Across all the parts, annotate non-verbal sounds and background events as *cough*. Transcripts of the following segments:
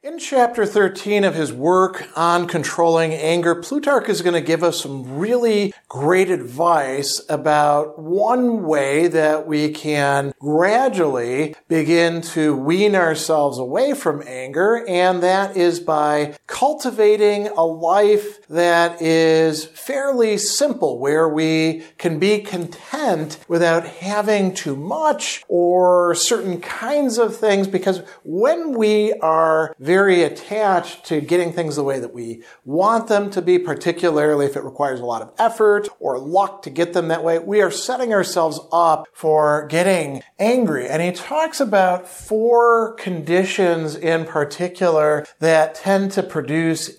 In chapter 13 of his work on controlling anger, Plutarch is going to give us some really great advice about one way that we can gradually begin to wean ourselves away from anger, and that is by cultivating a life that is fairly simple, where we can be content without having too much or certain kinds of things, because when we are very attached to getting things the way that we want them to be, particularly if it requires a lot of effort or luck to get them that way. We are setting ourselves up for getting angry. And he talks about four conditions in particular that tend to produce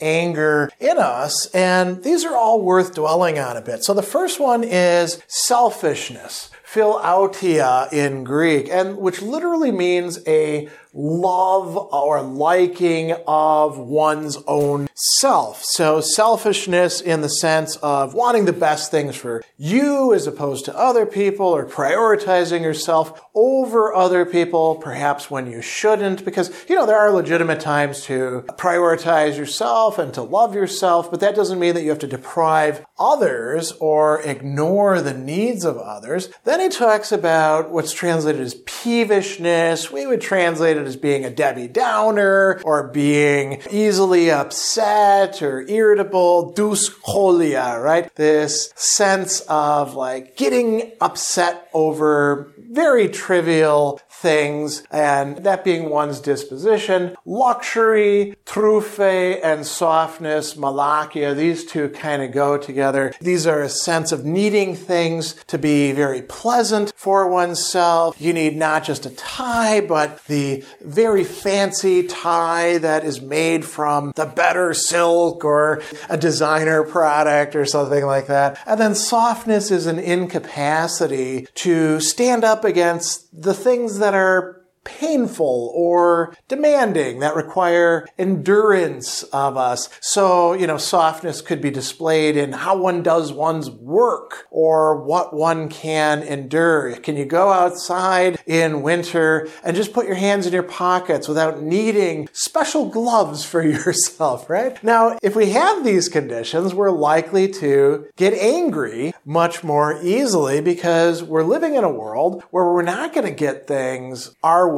anger in us. And these are all worth dwelling on a bit. So the first one is selfishness philautia in Greek, and which literally means a love or liking of one's own self. So selfishness in the sense of wanting the best things for you as opposed to other people or prioritizing yourself over other people, perhaps when you shouldn't, because, you know, there are legitimate times to prioritize yourself and to love yourself, but that doesn't mean that you have to deprive others or ignore the needs of others. Then he talks about what's translated as peevishness. We would translate it as being a Debbie Downer or being easily upset or irritable, dyscholia, right? This sense of like getting upset over very trivial things, and that being one's disposition. Luxury, truffe, and softness, malakia, these two kind of go together. These are a sense of needing things to be very pleasant for oneself. You need not just a tie, but the very fancy tie that is made from the better silk or a designer product or something like that. And then softness is an incapacity to stand up against the things that are painful or demanding that require endurance of us. So, you know, softness could be displayed in how one does one's work or what one can endure. Can you go outside in winter and just put your hands in your pockets without needing special gloves for *laughs* yourself, right? Now, if we have these conditions, we're likely to get angry much more easily because we're living in a world where we're not going to get things our way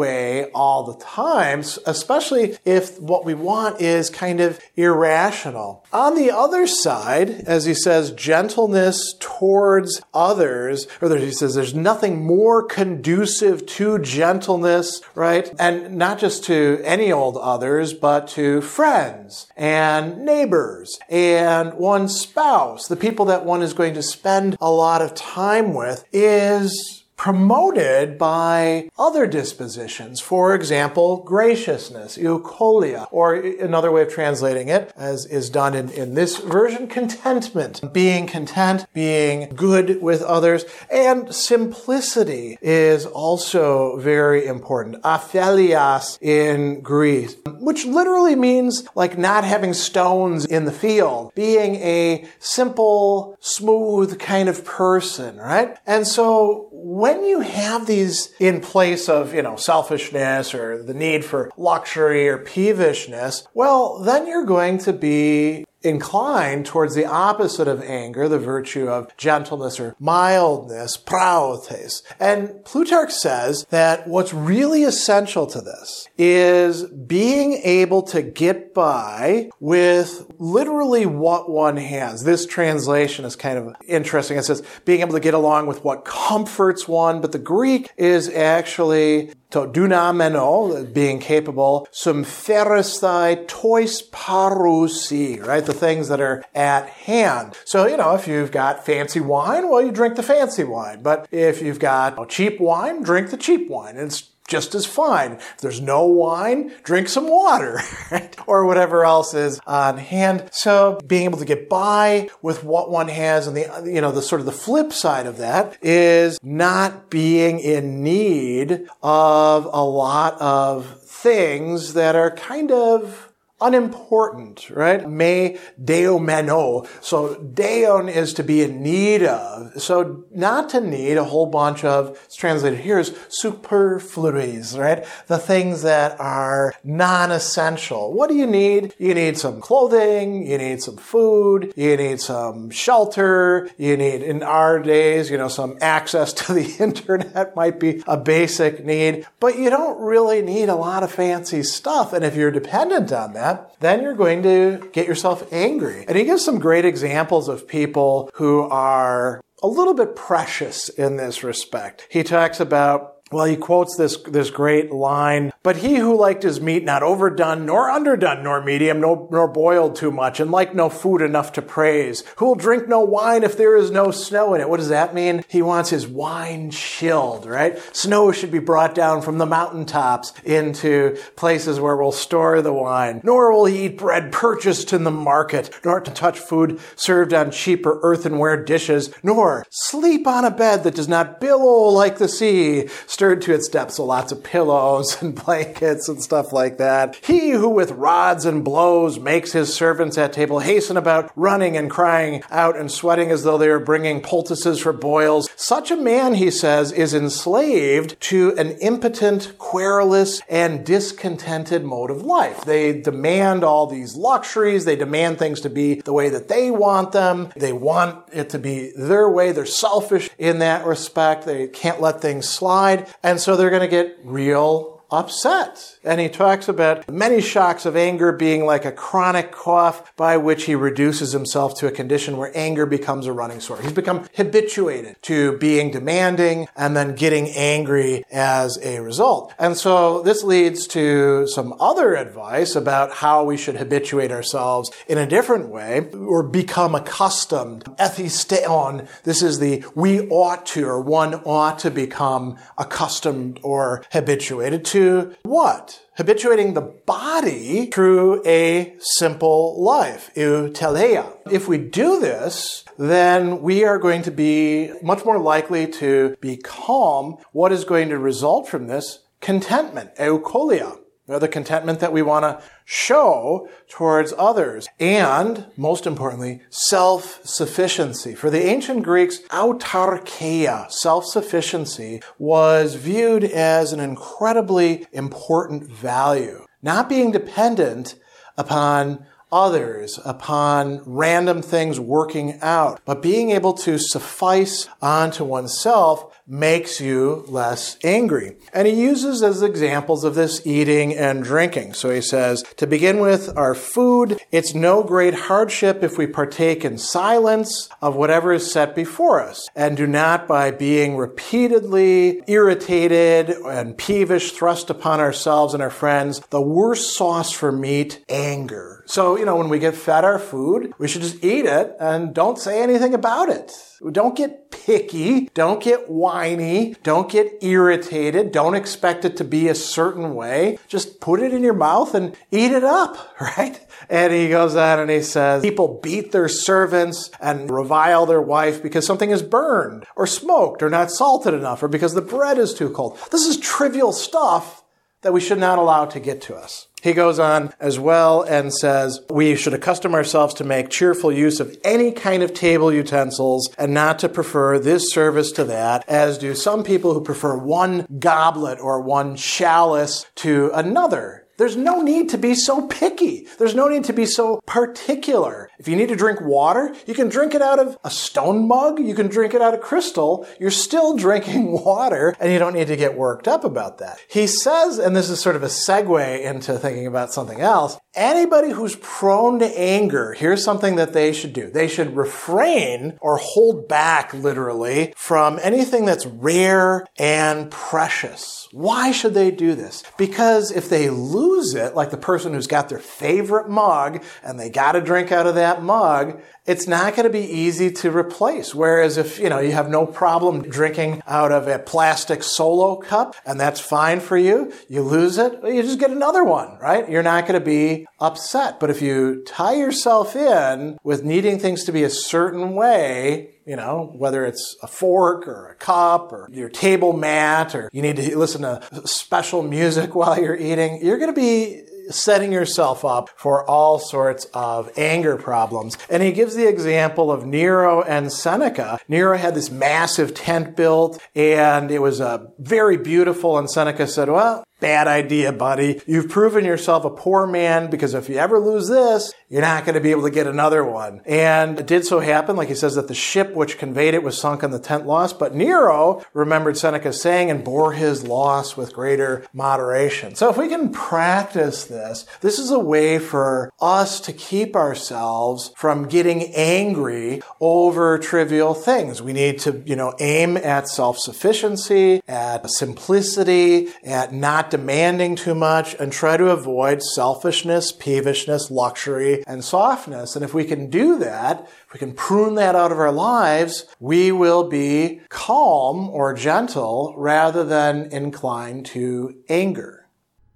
all the time, especially if what we want is kind of irrational. On the other side, as he says, gentleness towards others, or he says there's nothing more conducive to gentleness, right? And not just to any old others, but to friends and neighbors and one's spouse, the people that one is going to spend a lot of time with, is promoted by other dispositions. For example, graciousness, eukolia, or another way of translating it, as is done in, in this version, contentment. Being content, being good with others, and simplicity is also very important. Aphelias in Greece, which literally means like not having stones in the field, being a simple, smooth kind of person, right? And so when you have these in place of, you know, selfishness or the need for luxury or peevishness, well, then you're going to be inclined towards the opposite of anger, the virtue of gentleness or mildness, praotes. And Plutarch says that what's really essential to this is being able to get by with literally what one has. This translation is kind of interesting. It says being able to get along with what comforts one, but the Greek is actually to dunameno, being capable, sympheristhai tois parousi, right? The things that are at hand. So, you know, if you've got fancy wine, well, you drink the fancy wine. But if you've got cheap wine, drink the cheap wine. It's just as fine. If there's no wine, drink some water, *laughs* right? Or whatever else is on hand. So being able to get by with what one has and the, you know, the sort of the flip side of that is not being in need of a lot of things that are kind of unimportant, right? Me deomeno. So deon is to be in need of. So not to need a whole bunch of, it's translated here as superfluities, right? The things that are non-essential. What do you need? You need some clothing, you need some food, you need some shelter, you need, in our days, you know, some access to the *laughs* internet might be a basic need, but you don't really need a lot of fancy stuff. And if you're dependent on that, that, then you're going to get yourself angry. And he gives some great examples of people who are a little bit precious in this respect. He talks about well, he quotes this, this great line, but he who liked his meat not overdone, nor underdone, nor medium, nor, nor boiled too much, and liked no food enough to praise, who will drink no wine if there is no snow in it. What does that mean? He wants his wine chilled, right? Snow should be brought down from the mountaintops into places where we'll store the wine. Nor will he eat bread purchased in the market, nor to touch food served on cheaper earthenware dishes, nor sleep on a bed that does not billow like the sea stirred to its depths, so lots of pillows and *laughs* blankets and stuff like that. He who with rods and blows makes his servants at table hasten about, running and crying out and sweating as though they were bringing poultices for boils. Such a man, he says, is enslaved to an impotent, querulous, and discontented mode of life. They demand all these luxuries. They demand things to be the way that they want them. They want it to be their way. They're selfish in that respect. They can't let things slide. And so they're going to get real upset. And he talks about many shocks of anger being like a chronic cough by which he reduces himself to a condition where anger becomes a running sore. He's become habituated to being demanding and then getting angry as a result. And so this leads to some other advice about how we should habituate ourselves in a different way or become accustomed. Ethisteon, this is the we ought to or one ought to become accustomed or habituated to to what? Habituating the body through a simple life, euteleia. If we do this, then we are going to be much more likely to be calm. What is going to result from this? Contentment, eukolia the contentment that we want to show towards others. And most importantly, self-sufficiency. For the ancient Greeks, autarkeia, self-sufficiency, was viewed as an incredibly important value. Not being dependent upon others, upon random things working out, but being able to suffice onto oneself makes you less angry. And he uses as examples of this eating and drinking. So he says, to begin with, our food, it's no great hardship if we partake in silence of whatever is set before us, and do not by being repeatedly irritated and peevish thrust upon ourselves and our friends the worst sauce for meat, anger. So, you know, when we get fed our food, we should just eat it and don't say anything about it. Don't get picky. Don't get whiny. Don't get irritated. Don't expect it to be a certain way. Just put it in your mouth and eat it up, *laughs* right? And he goes on and he says, people beat their servants and revile their wife because something is burned or smoked or not salted enough or because the bread is too cold. This is trivial stuff that we should not allow to get to us. He goes on as well and says, we should accustom ourselves to make cheerful use of any kind of table utensils and not to prefer this service to that, as do some people who prefer one goblet or one chalice to another. There's no need to be so picky. There's no need to be so particular. If you need to drink water, you can drink it out of a stone mug, you can drink it out of crystal. You're still *laughs* drinking water and you don't need to get worked up about that. He says, and this is sort of a segue into thinking about something else, Anybody who's prone to anger, here's something that they should do. They should refrain or hold back, literally, from anything that's rare and precious. Why should they do this? Because if they lose it, like the person who's got their favorite mug and they got to drink out of that mug, it's not going to be easy to replace. Whereas if, you know, you have no problem drinking out of a plastic solo cup and that's fine for you, you lose it, you just get another one, right? You're not going to be upset. But if you tie yourself in with needing things to be a certain way, you know, whether it's a fork or a cup or your table mat or you need to listen to special music *laughs* while you're eating, you're going to be setting yourself up for all sorts of anger problems. And he gives the example of Nero and Seneca. Nero had this massive tent built and it was uh, very beautiful. And Seneca said, well, Bad idea, buddy. You've proven yourself a poor man because if you ever lose this, you're not going to be able to get another one. And it did so happen, like he says, that the ship which conveyed it was sunk and the tent lost. But Nero remembered Seneca's saying and bore his loss with greater moderation. So if we can practice this, this is a way for us to keep ourselves from getting angry over trivial things. We need to, you know, aim at self-sufficiency, at simplicity, at demanding too much and try to avoid selfishness, peevishness, luxury, and softness. And if we can do that, if we can prune that out of our lives, we will be calm or gentle rather than inclined to anger.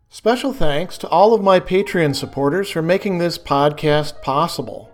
Special thanks to all of my Patreon supporters for making this podcast possible.